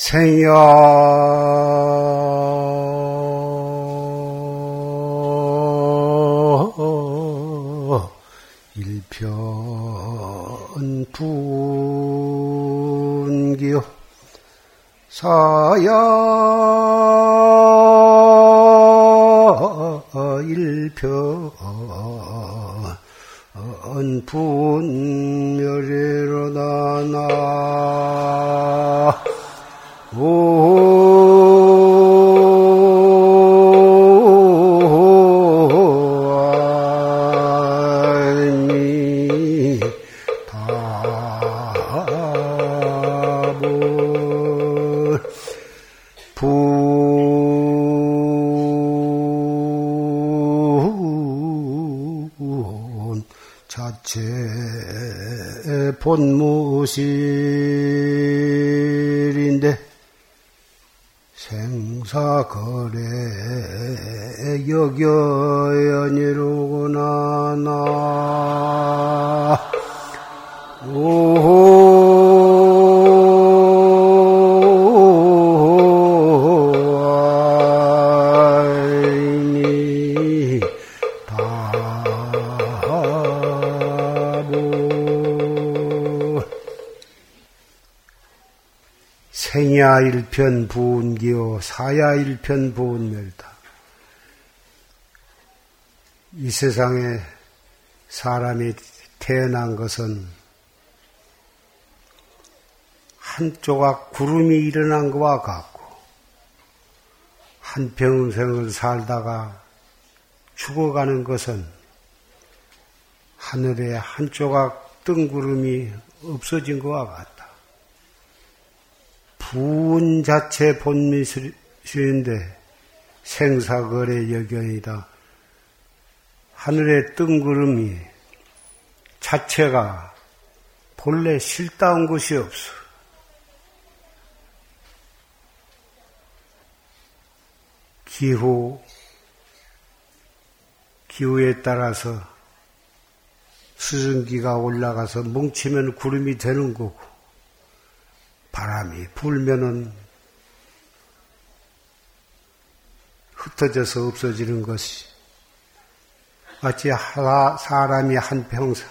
생여. 일편 분기요. 사야 본무실인데 생사거래 여겨연이로구나 나. 생야 일편 부운기요 사야 일편 부운멸다. 이 세상에 사람이 태어난 것은 한 조각 구름이 일어난 것과 같고 한 평생을 살다가 죽어가는 것은 하늘에 한 조각 뜬구름이 없어진 것과 같다. 분 자체 본미술인데 생사거래 여견이다. 하늘의 뜬구름이 자체가 본래 실다운 것이 없어. 기후, 기후에 따라서 수증기가 올라가서 뭉치면 구름이 되는 거고, 바람이 불면은 흩어져서 없어지는 것이 마치 사람이 한 평생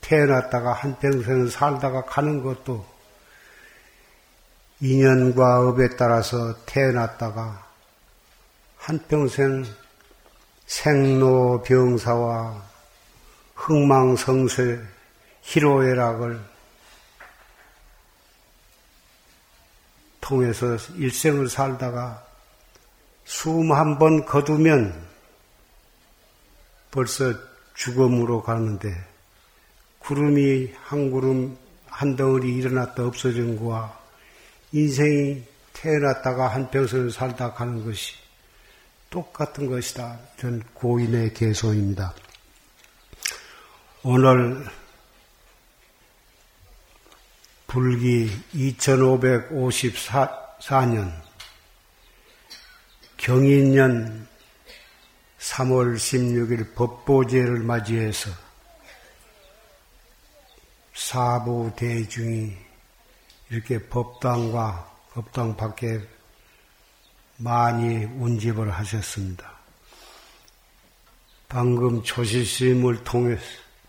태어났다가 한 평생을 살다가 가는 것도 인연과 업에 따라서 태어났다가 한 평생 생로병사와 흥망성쇠 희로애락을 통해서 일생을 살다가 숨 한 번 거두면 벌써 죽음으로 가는데 구름이 한 구름 한 덩어리 일어났다 없어진 거와 인생이 태어났다가 한 평생을 살다 가는 것이 똑같은 것이다. 전 고인의 개소입니다. 오늘 불기 2554년 경인년 3월 16일 법보제를 맞이해서 사부 대중이 이렇게 법당과 법당 밖에 많이 운집을 하셨습니다. 방금 초시심을 통해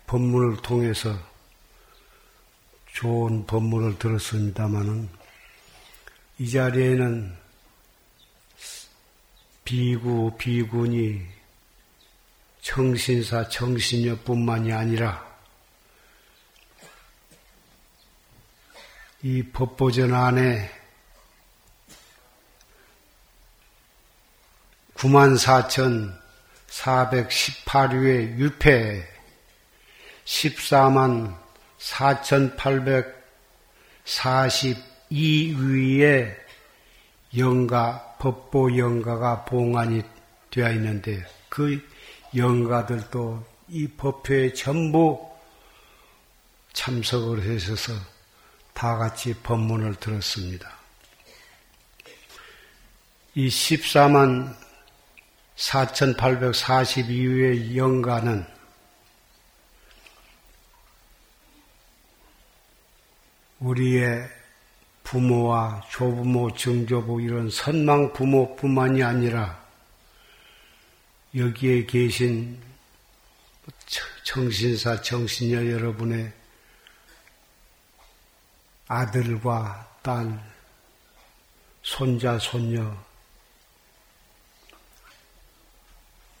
법문을 통해서 좋은 법문을 들었습니다마는 이 자리에는 비구, 비군이 청신사, 청신녀뿐만이 아니라 이 법보전 안에 94,418위의 유패 14만 4,842위의 영가, 법보 영가가 봉안이 되어 있는데 그 영가들도 이 법회에 전부 참석을 하셔서 다 같이 법문을 들었습니다. 이 14만 4,842위의 영가는 우리의 부모와 조부모, 증조부 이런 선망 부모뿐만이 아니라 여기에 계신 정신사, 정신녀 여러분의 아들과 딸, 손자, 손녀,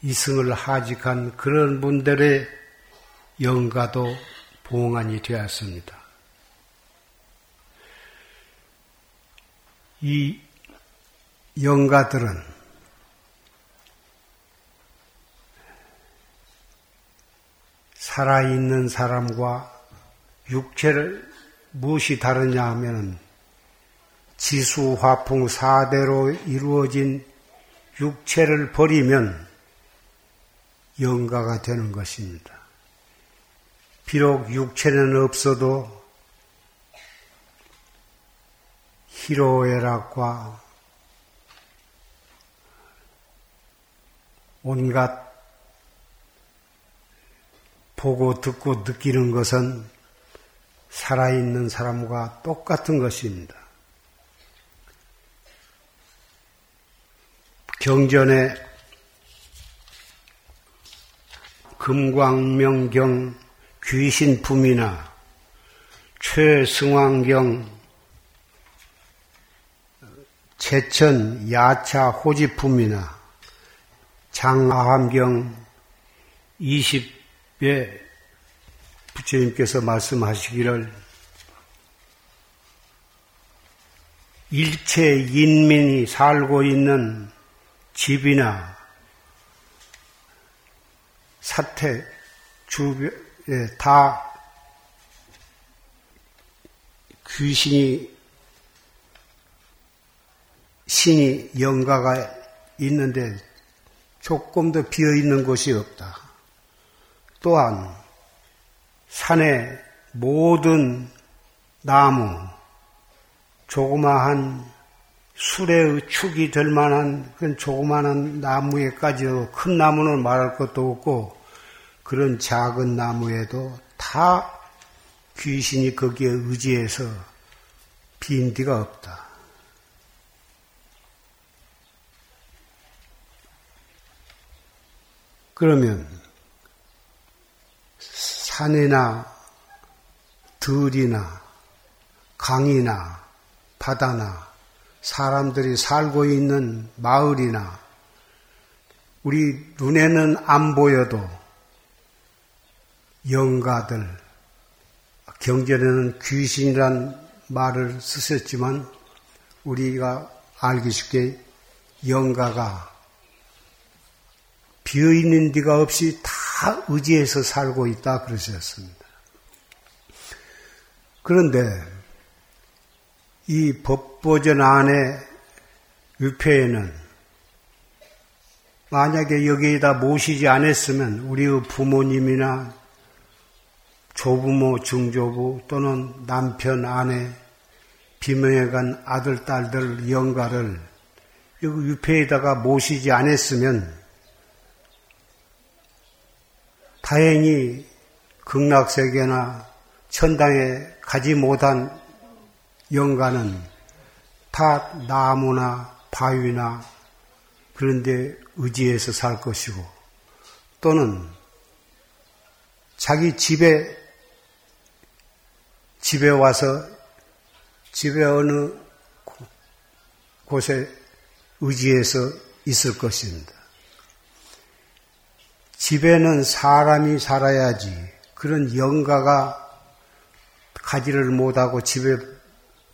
이승을 하직한 그런 분들의 영가도 봉안이 되었습니다. 이 영가들은 살아있는 사람과 육체를 무엇이 다르냐 하면 지수, 화풍, 사대로 이루어진 육체를 버리면 영가가 되는 것입니다. 비록 육체는 없어도 희로애락과 온갖 보고 듣고 느끼는 것은 살아있는 사람과 똑같은 것입니다. 경전에 금광명경 귀신품이나 최승왕경 제천 야차 호지품이나 장아함경 20배 부처님께서 말씀하시기를 일체 인민이 살고 있는 집이나 사태 주변에 다 귀신이 신이 영가가 있는데 조금 더 비어 있는 곳이 없다. 또한 산의 모든 나무, 조그마한 술의 축이 될 만한 그런 조그마한 나무에까지 큰 나무는 말할 것도 없고 그런 작은 나무에도 다 귀신이 거기에 의지해서 빈디가 없다. 그러면 산이나 들이나 강이나 바다나 사람들이 살고 있는 마을이나 우리 눈에는 안 보여도 영가들, 경전에는 귀신이란 말을 쓰셨지만 우리가 알기 쉽게 영가가 비어있는 데가 없이 다 의지해서 살고 있다 그러셨습니다. 그런데 이 법보전 안에 유폐에는 만약에 여기에다 모시지 않았으면 우리의 부모님이나 조부모, 증조부 또는 남편, 아내, 비명해간 아들, 딸들, 영가를 여기 유폐에다가 모시지 않았으면 다행히 극락세계나 천당에 가지 못한 영가는 다 나무나 바위나 그런데 의지해서 살 것이고 또는 자기 집에 집에 와서 집에 어느 곳에 의지해서 있을 것입니다. 집에는 사람이 살아야지 그런 영가가 가지를 못하고 집에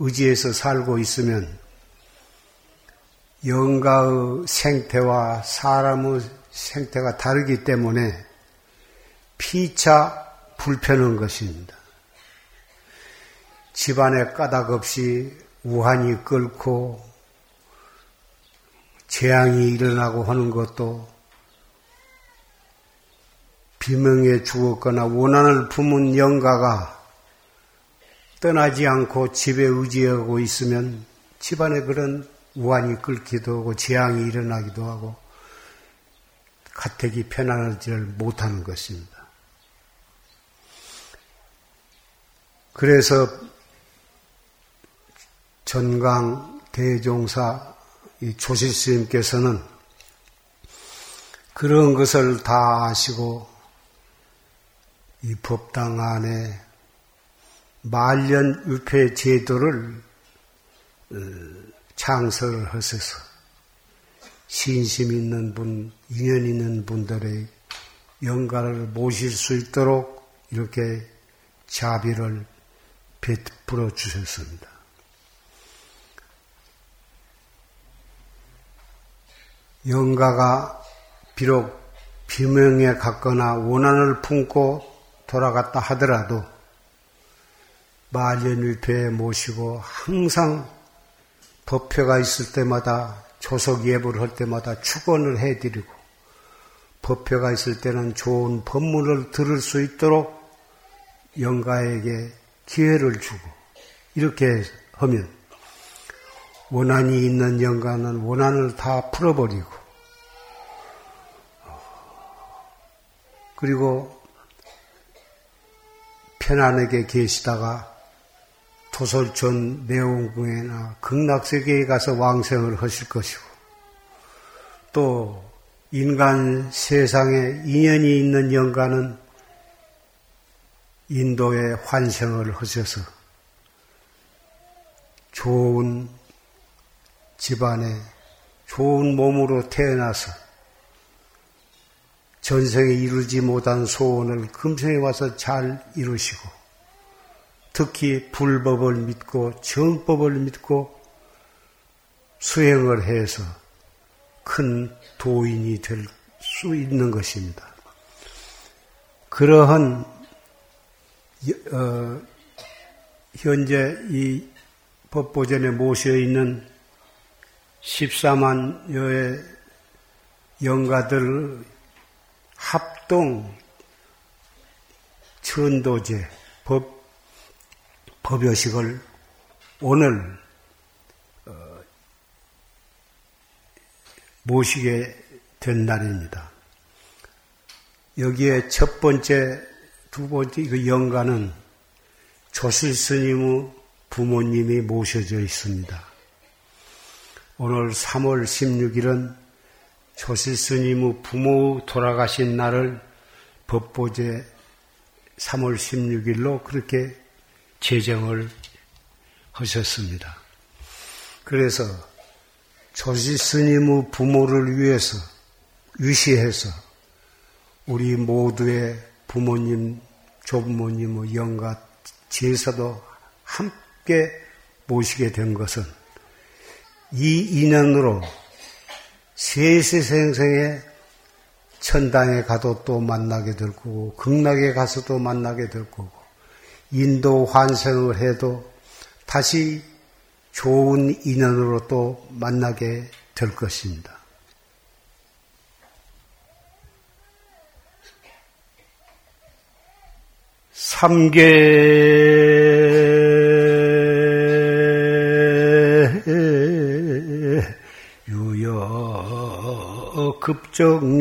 의지해서 살고 있으면 영가의 생태와 사람의 생태가 다르기 때문에 피차 불편한 것입니다. 집안에 까닭 없이 우한이 끓고 재앙이 일어나고 하는 것도 비명에 죽었거나 원한을 품은 영가가 떠나지 않고 집에 의지하고 있으면 집안에 그런 우환이 끓기도 하고 재앙이 일어나기도 하고 가택이 편안하지를 못하는 것입니다. 그래서 전강 대종사 이 조실스님께서는 그런 것을 다 아시고 이 법당 안에 말년 유폐 제도를 어, 창설을 하셔서 신심 있는 분, 인연 있는 분들의 영가를 모실 수 있도록 이렇게 자비를 베풀어 주셨습니다. 영가가 비록 비명에 갔거나 원한을 품고 돌아갔다 하더라도 말년일패에 모시고 항상 법회가 있을 때마다 조석 예불 할 때마다 축원을 해드리고 법회가 있을 때는 좋은 법문을 들을 수 있도록 영가에게 기회를 주고 이렇게 하면 원한이 있는 영가는 원한을 다 풀어버리고 그리고 편안하게 계시다가 토설촌 내원궁에나 극락세계에 가서 왕생을 하실 것이고 또 인간 세상에 인연이 있는 영가는 인도에 환생을 하셔서 좋은 집안에 좋은 몸으로 태어나서 전생에 이루지 못한 소원을 금생에 와서 잘 이루시고 특히 불법을 믿고 정법을 믿고 수행을 해서 큰 도인이 될 수 있는 것입니다. 그러한 어, 현재 이 법보전에 모셔 있는 14만여의 영가들 합동 천도제 법 법요식을 오늘 어, 모시게 된 날입니다. 여기에 첫 번째, 두 번째 그 영가는 조실 스님의 부모님이 모셔져 있습니다. 오늘 3월 16일은 조실 스님의 부모 돌아가신 날을 법보제 3월 16일로 그렇게 제정을 하셨습니다. 그래서 조지 스님의 부모를 위해서 위시해서 우리 모두의 부모님, 조부모님의 영가 제사도 함께 모시게 된 것은 이 인연으로 세세생생에 천당에 가도 또 만나게 될 거고 극락에 가서도 만나게 될 거고 인도 환생을 해도 다시 좋은 인연으로 또 만나게 될 것입니다. 삼계 정륜이요.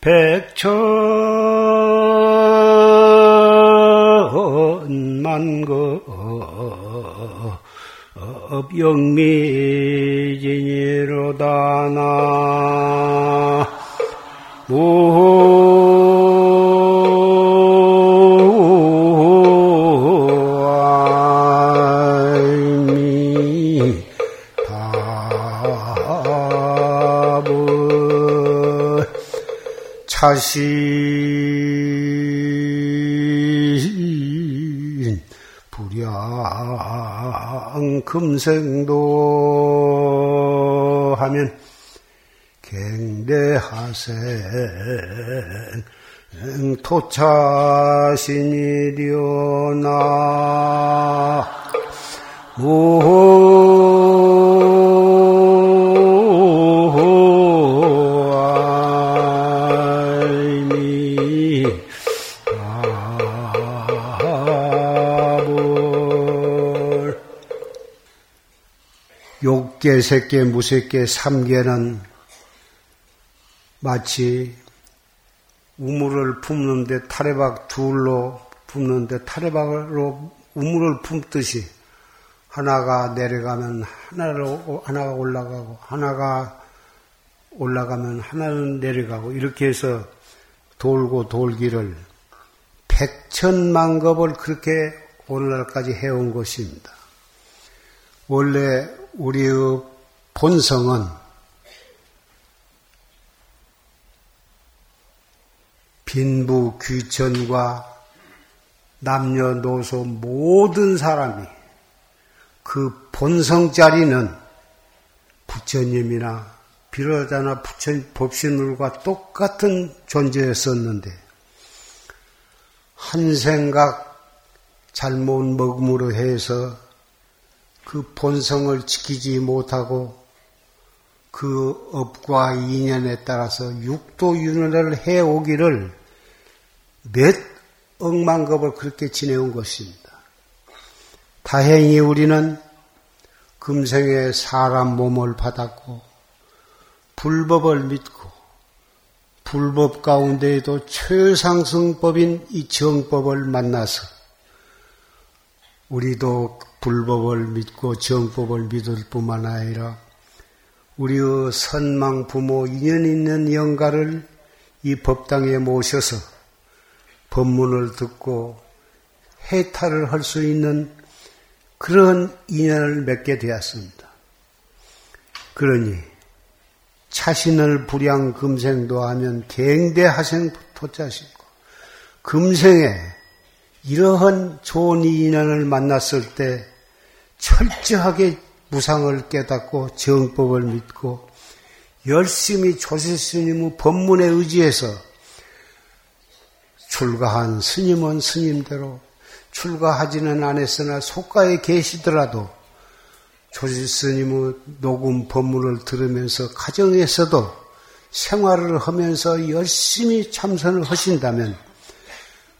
백천 영미진이로다 나 차신 불량 금생도 하면 갱대하생 토차신이려나. 육 계, 색계, 무색계, 삼계는 마치 우물을 품는데 타레박 둘로 품는데 타레박으로 우물을 품듯이 하나가 내려가면 하나로 하나가 올라가고 하나가 올라가면 하나는 내려가고 이렇게 해서 돌고 돌기를 백천만 겁을 그렇게 오늘날까지 해온 것입니다. 원래 우리의 본성은 빈부 귀천과 남녀노소 모든 사람이 그 본성 자리는 부처님이나 비로자나 부처 법신물과 똑같은 존재였었는데 한 생각 잘못 먹음으로 해서 그 본성을 지키지 못하고 그 업과 인연에 따라서 육도윤회를 해오기를 몇 억만 겁을 그렇게 지내온 것입니다. 다행히 우리는 금생에 사람 몸을 받았고 불법을 믿고 불법 가운데에도 최상승법인 이 정법을 만나서 우리도 불법을 믿고 정법을 믿을 뿐만 아니라 우리의 선망 부모 인연 있는 영가를 이 법당에 모셔서 법문을 듣고 해탈을 할 수 있는 그런 인연을 맺게 되었습니다. 그러니 자신을 불양 금생도 하면 갱대하생 토자시고 금생에 이러한 좋은 인연을 만났을 때 철저하게 무상을 깨닫고 정법을 믿고 열심히 조실스님의 법문에 의지해서 출가한 스님은 스님대로 출가하지는 않았으나 속가에 계시더라도 조실 스님의 녹음 법문을 들으면서 가정에서도 생활을 하면서 열심히 참선을 하신다면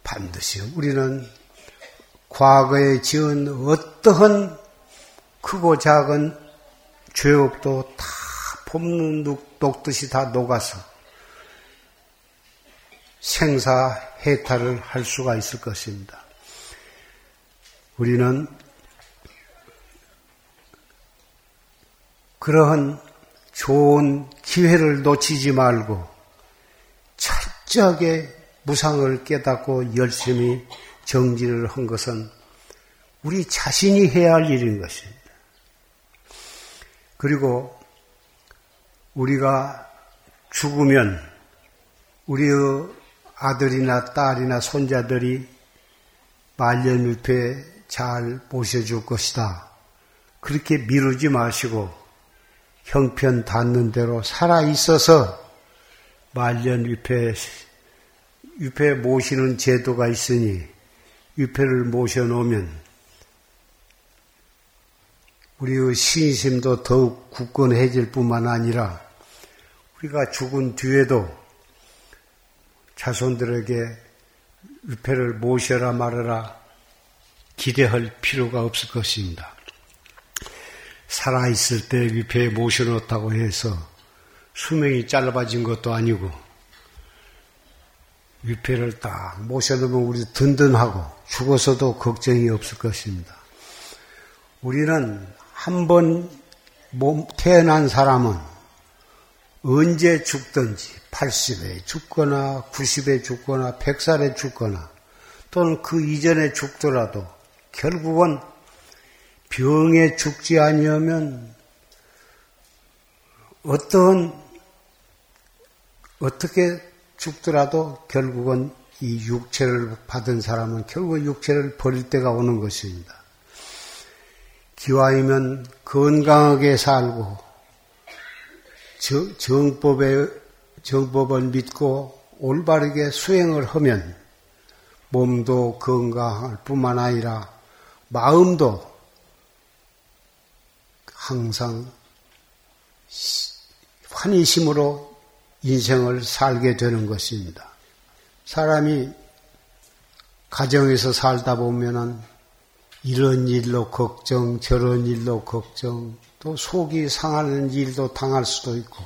반드시 우리는 과거에 지은 어떠한 크고 작은 죄업도 다 봄눈 녹듯이 다 녹아서 생사 해탈을 할 수가 있을 것입니다. 우리는 그러한 좋은 기회를 놓치지 말고 철저하게 무상을 깨닫고 열심히 정진을 한 것은 우리 자신이 해야 할 일인 것입니다. 그리고 우리가 죽으면 우리의 아들이나 딸이나 손자들이 말년유폐 잘 모셔줄 것이다. 그렇게 미루지 마시고 형편 닿는 대로 살아 있어서 말년 유폐 유폐 모시는 제도가 있으니 유폐를 모셔 놓으면 우리의 신심도 더욱 굳건해질 뿐만 아니라 우리가 죽은 뒤에도 자손들에게 유폐를 모셔라 말아라 기대할 필요가 없을 것입니다. 살아있을 때 위패에 모셔놓았다고 해서 수명이 짧아진 것도 아니고 위패를 딱 모셔놓으면 우리 든든하고 죽어서도 걱정이 없을 것입니다. 우리는 한 번 태어난 사람은 언제 죽든지 80에 죽거나 90에 죽거나 100살에 죽거나 또는 그 이전에 죽더라도 결국은 병에 죽지 아니하면 어떤 어떻게 죽더라도 결국은 이 육체를 받은 사람은 결국 육체를 버릴 때가 오는 것입니다. 기와이면 건강하게 살고 정법에 정법을 믿고 올바르게 수행을 하면 몸도 건강할 뿐만 아니라 마음도 항상 환희심으로 인생을 살게 되는 것입니다. 사람이 가정에서 살다 보면은 이런 일로 걱정, 저런 일로 걱정, 또 속이 상하는 일도 당할 수도 있고,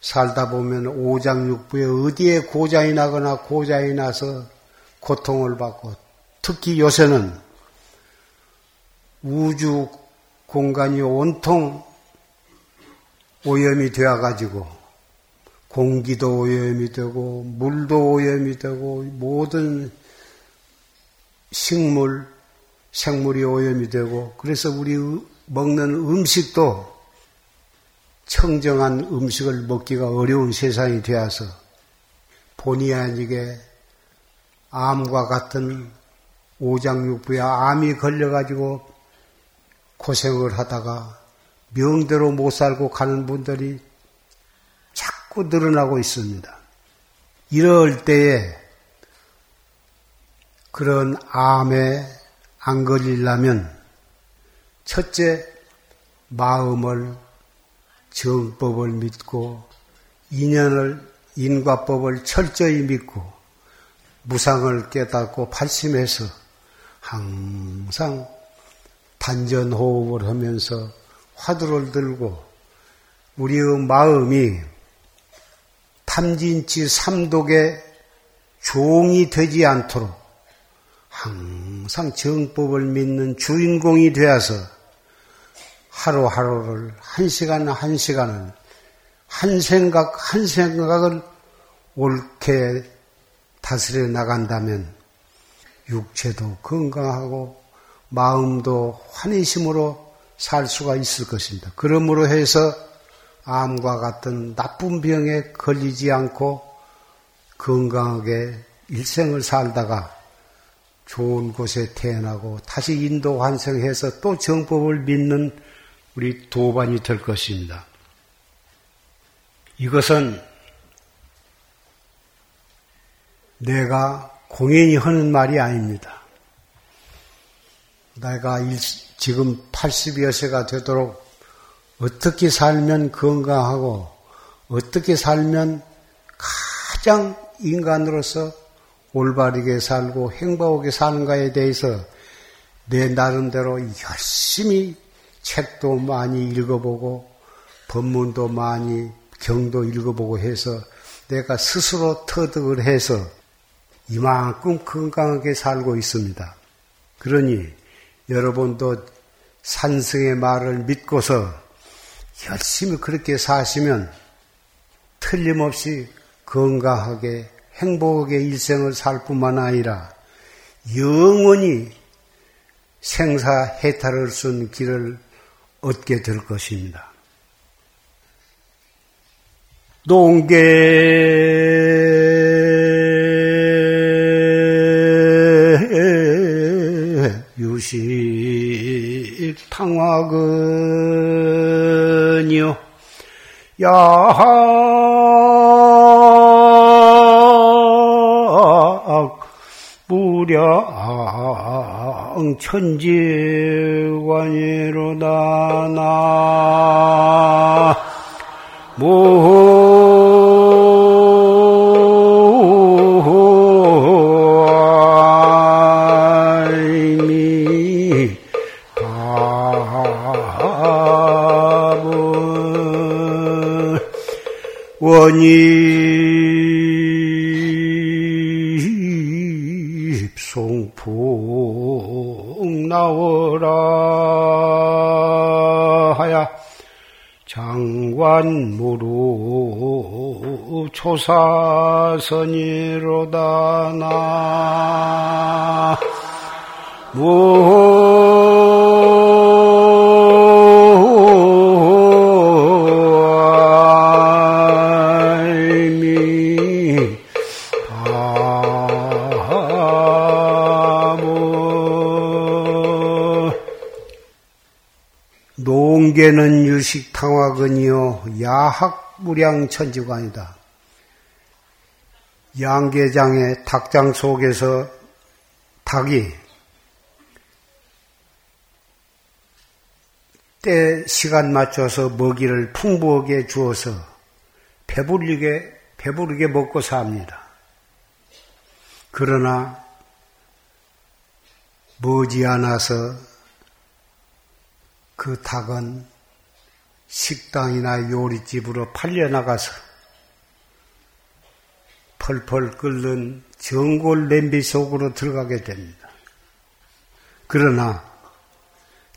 살다 보면 오장육부에 어디에 고장이 나거나 고장이 나서 고통을 받고, 특히 요새는 우주 공간이 온통 오염이 되어가지고 공기도 오염이 되고 물도 오염이 되고 모든 식물, 생물이 오염이 되고 그래서 우리 먹는 음식도 청정한 음식을 먹기가 어려운 세상이 되어서 본의 아니게 암과 같은 오장육부에 암이 걸려가지고 고생을 하다가 명대로 못 살고 가는 분들이 자꾸 늘어나고 있습니다. 이럴 때에 그런 암에 안 걸리려면 첫째 마음을 정법을 믿고 인연을 인과법을 철저히 믿고 무상을 깨닫고 발심해서 항상 단전호흡을 하면서 화두를 들고 우리의 마음이 탐진치 삼독의 종이 되지 않도록 항상 정법을 믿는 주인공이 되어서 하루하루를 한 시간 한 시간을 한 생각 한 생각을 옳게 다스려 나간다면 육체도 건강하고 마음도 환희심으로 살 수가 있을 것입니다. 그러므로 해서 암과 같은 나쁜 병에 걸리지 않고 건강하게 일생을 살다가 좋은 곳에 태어나고 다시 인도 환생해서 또 정법을 믿는 우리 도반이 될 것입니다. 이것은 내가 공연히 하는 말이 아닙니다. 내가 지금 80여 세가 되도록 어떻게 살면 건강하고 어떻게 살면 가장 인간으로서 올바르게 살고 행복하게 사는가에 대해서 내 나름대로 열심히 책도 많이 읽어보고 법문도 많이 경도 읽어보고 해서 내가 스스로 터득을 해서 이만큼 건강하게 살고 있습니다. 그러니 여러분도 산승의 말을 믿고서 열심히 그렇게 사시면 틀림없이 건강하게 행복하게 일생을 살 뿐만 아니라 영원히 생사 해탈을 쓴 길을 얻게 될 것입니다. 농계 유식 탕화근요 야학 천지관이로다 나. 원입송풍 무루 초사선이로다 나. 공개는 유식탕화근이요 야학무량천지관이다. 양계장의 닭장 속에서 닭이 때 시간 맞춰서 먹이를 풍부하게 주어서 배부르게 배부르게 먹고 삽니다. 그러나 머지않아서 그 닭은 식당이나 요리집으로 팔려나가서 펄펄 끓는 정골 냄비 속으로 들어가게 됩니다. 그러나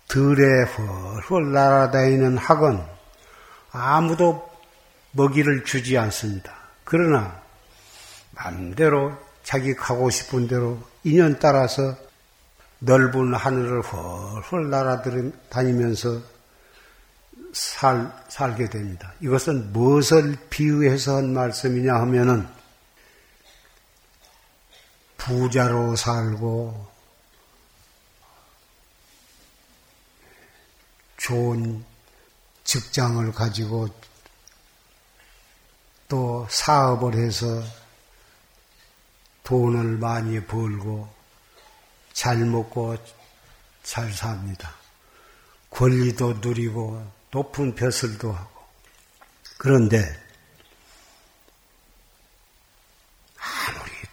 들에 헐헐 날아다니는 학은 아무도 먹이를 주지 않습니다. 그러나 마음대로 자기 가고 싶은 대로 인연 따라서 넓은 하늘을 헐헐 날아다니면서 살, 살게 됩니다. 이것은 무엇을 비유해서 한 말씀이냐 하면은 부자로 살고 좋은 직장을 가지고 또 사업을 해서 돈을 많이 벌고 잘 먹고 잘 삽니다. 권리도 누리고 높은 벼슬도 하고. 그런데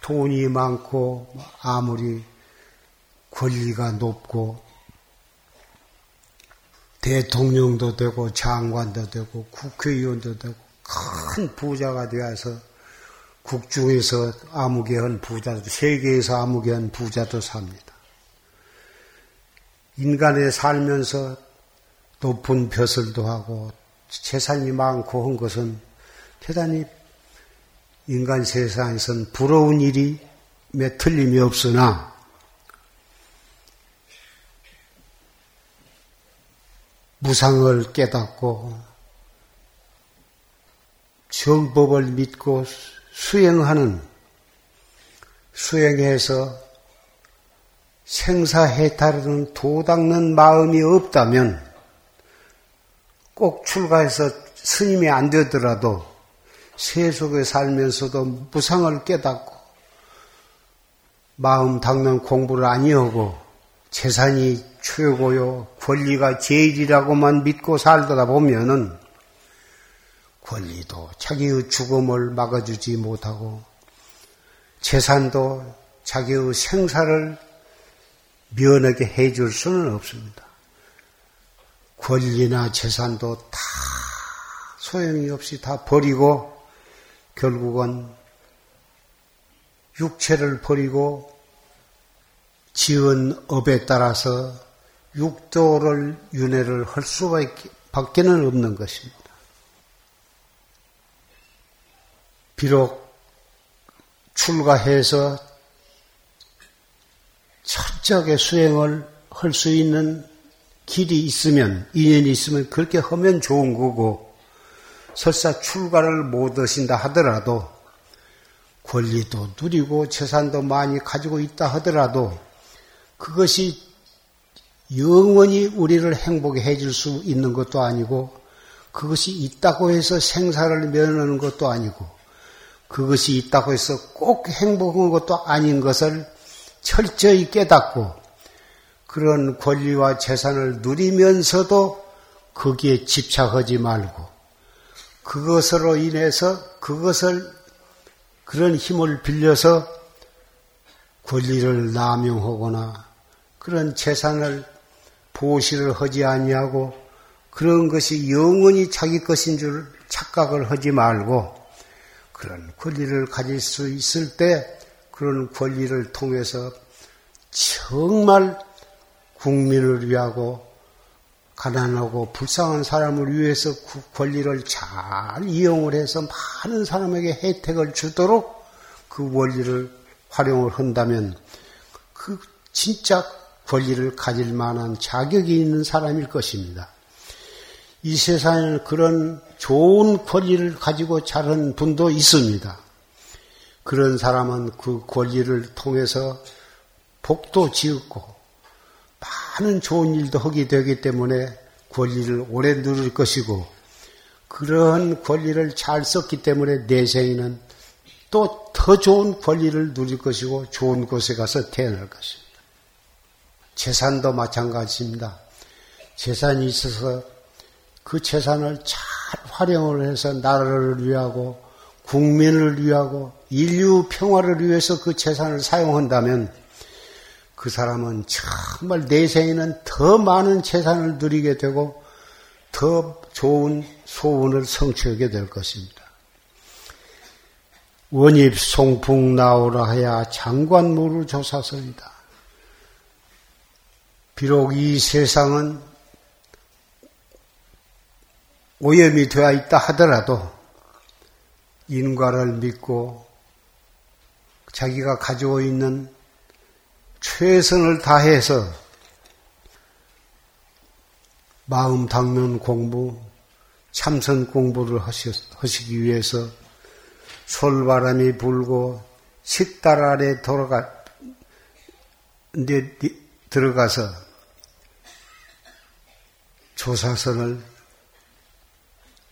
돈이 많고 아무리 권리가 높고 대통령도 되고 장관도 되고 국회의원도 되고 큰 부자가 되어서 국중에서 아무개 한 부자도 세계에서 아무개 한 부자도 삽니다. 인간에 살면서 높은 벼슬도 하고 재산이 많고 한 것은 대단히 인간 세상에선 부러운 일이 몇 틀림이 없으나 무상을 깨닫고 정법을 믿고 수행하는 수행해서 생사해탈은 도닦는 마음이 없다면 꼭 출가해서 스님이 안 되더라도 세속에 살면서도 무상을 깨닫고 마음 닦는 공부를 아니하고 재산이 최고요 권리가 제일이라고만 믿고 살다 보면은 권리도 자기의 죽음을 막아주지 못하고 재산도 자기의 생사를 면하게 해줄 수는 없습니다. 권리나 재산도 다 소용이 없이 다 버리고 결국은 육체를 버리고 지은 업에 따라서 육도를 윤회를 할 수밖에는 없는 것입니다. 비록 출가해서 철저하게 수행을 할 수 있는 길이 있으면, 인연이 있으면 그렇게 하면 좋은 거고, 설사 출가를 못 하신다 하더라도, 권리도 누리고 재산도 많이 가지고 있다 하더라도, 그것이 영원히 우리를 행복해 해줄 수 있는 것도 아니고, 그것이 있다고 해서 생사를 면하는 것도 아니고, 그것이 있다고 해서 꼭 행복한 것도 아닌 것을 철저히 깨닫고 그런 권리와 재산을 누리면서도 거기에 집착하지 말고 그것으로 인해서 그것을 그런 힘을 빌려서 권리를 남용하거나 그런 재산을 보시를 하지 아니하고 그런 것이 영원히 자기 것인 줄 착각을 하지 말고 그런 권리를 가질 수 있을 때 그런 권리를 통해서 정말 국민을 위하고 가난하고 불쌍한 사람을 위해서 그 권리를 잘 이용을 해서 많은 사람에게 혜택을 주도록 그 원리를 활용을 한다면 그 진짜 권리를 가질 만한 자격이 있는 사람일 것입니다. 이 세상에는 그런 좋은 권리를 가지고 자란 분도 있습니다. 그런 사람은 그 권리를 통해서 복도 지었고 많은 좋은 일도 하게 되기 때문에 권리를 오래 누릴 것이고 그런 권리를 잘 썼기 때문에 내생에는 또 더 좋은 권리를 누릴 것이고 좋은 곳에 가서 태어날 것입니다. 재산도 마찬가지입니다. 재산이 있어서 그 재산을 잘 활용을 해서 나라를 위하고 국민을 위하고 인류 평화를 위해서 그 재산을 사용한다면 그 사람은 정말 내생에는 더 많은 재산을 누리게 되고 더 좋은 소원을 성취하게 될 것입니다. 원입 송풍 나오라 하야 장관모를 조사서이다. 비록 이 세상은 오염이 되어 있다 하더라도 인과를 믿고 자기가 가지고 있는 최선을 다해서 마음 닦는 공부, 참선 공부를 하시기 위해서 솔바람이 불고 식달 아래 돌아가, 들어가서 조사선을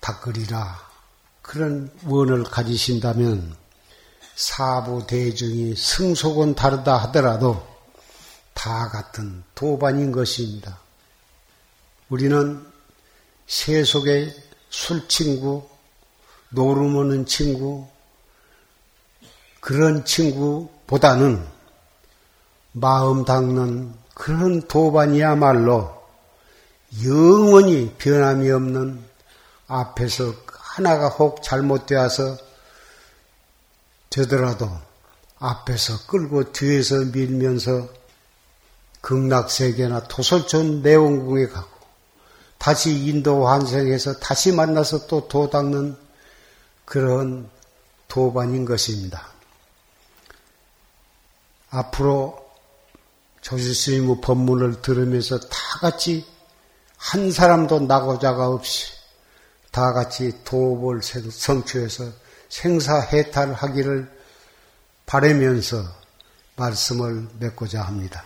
닦으리라. 그런 원을 가지신다면 사부 대중이 승속은 다르다 하더라도 다 같은 도반인 것입니다. 우리는 세속의 술친구, 노름 오는 친구, 그런 친구보다는 마음 닦는 그런 도반이야말로 영원히 변함이 없는 앞에서 하나가 혹 잘못되어서 되더라도 앞에서 끌고 뒤에서 밀면서 극락세계나 토설촌 내원궁에 가고 다시 인도 환생해서 다시 만나서 또 도 닦는 그런 도반인 것입니다. 앞으로 조실스님의 법문을 들으면서 다 같이 한 사람도 나고자가 없이 다 같이 도업을 성취해서 생사해탈하기를 바라면서 말씀을 맺고자 합니다.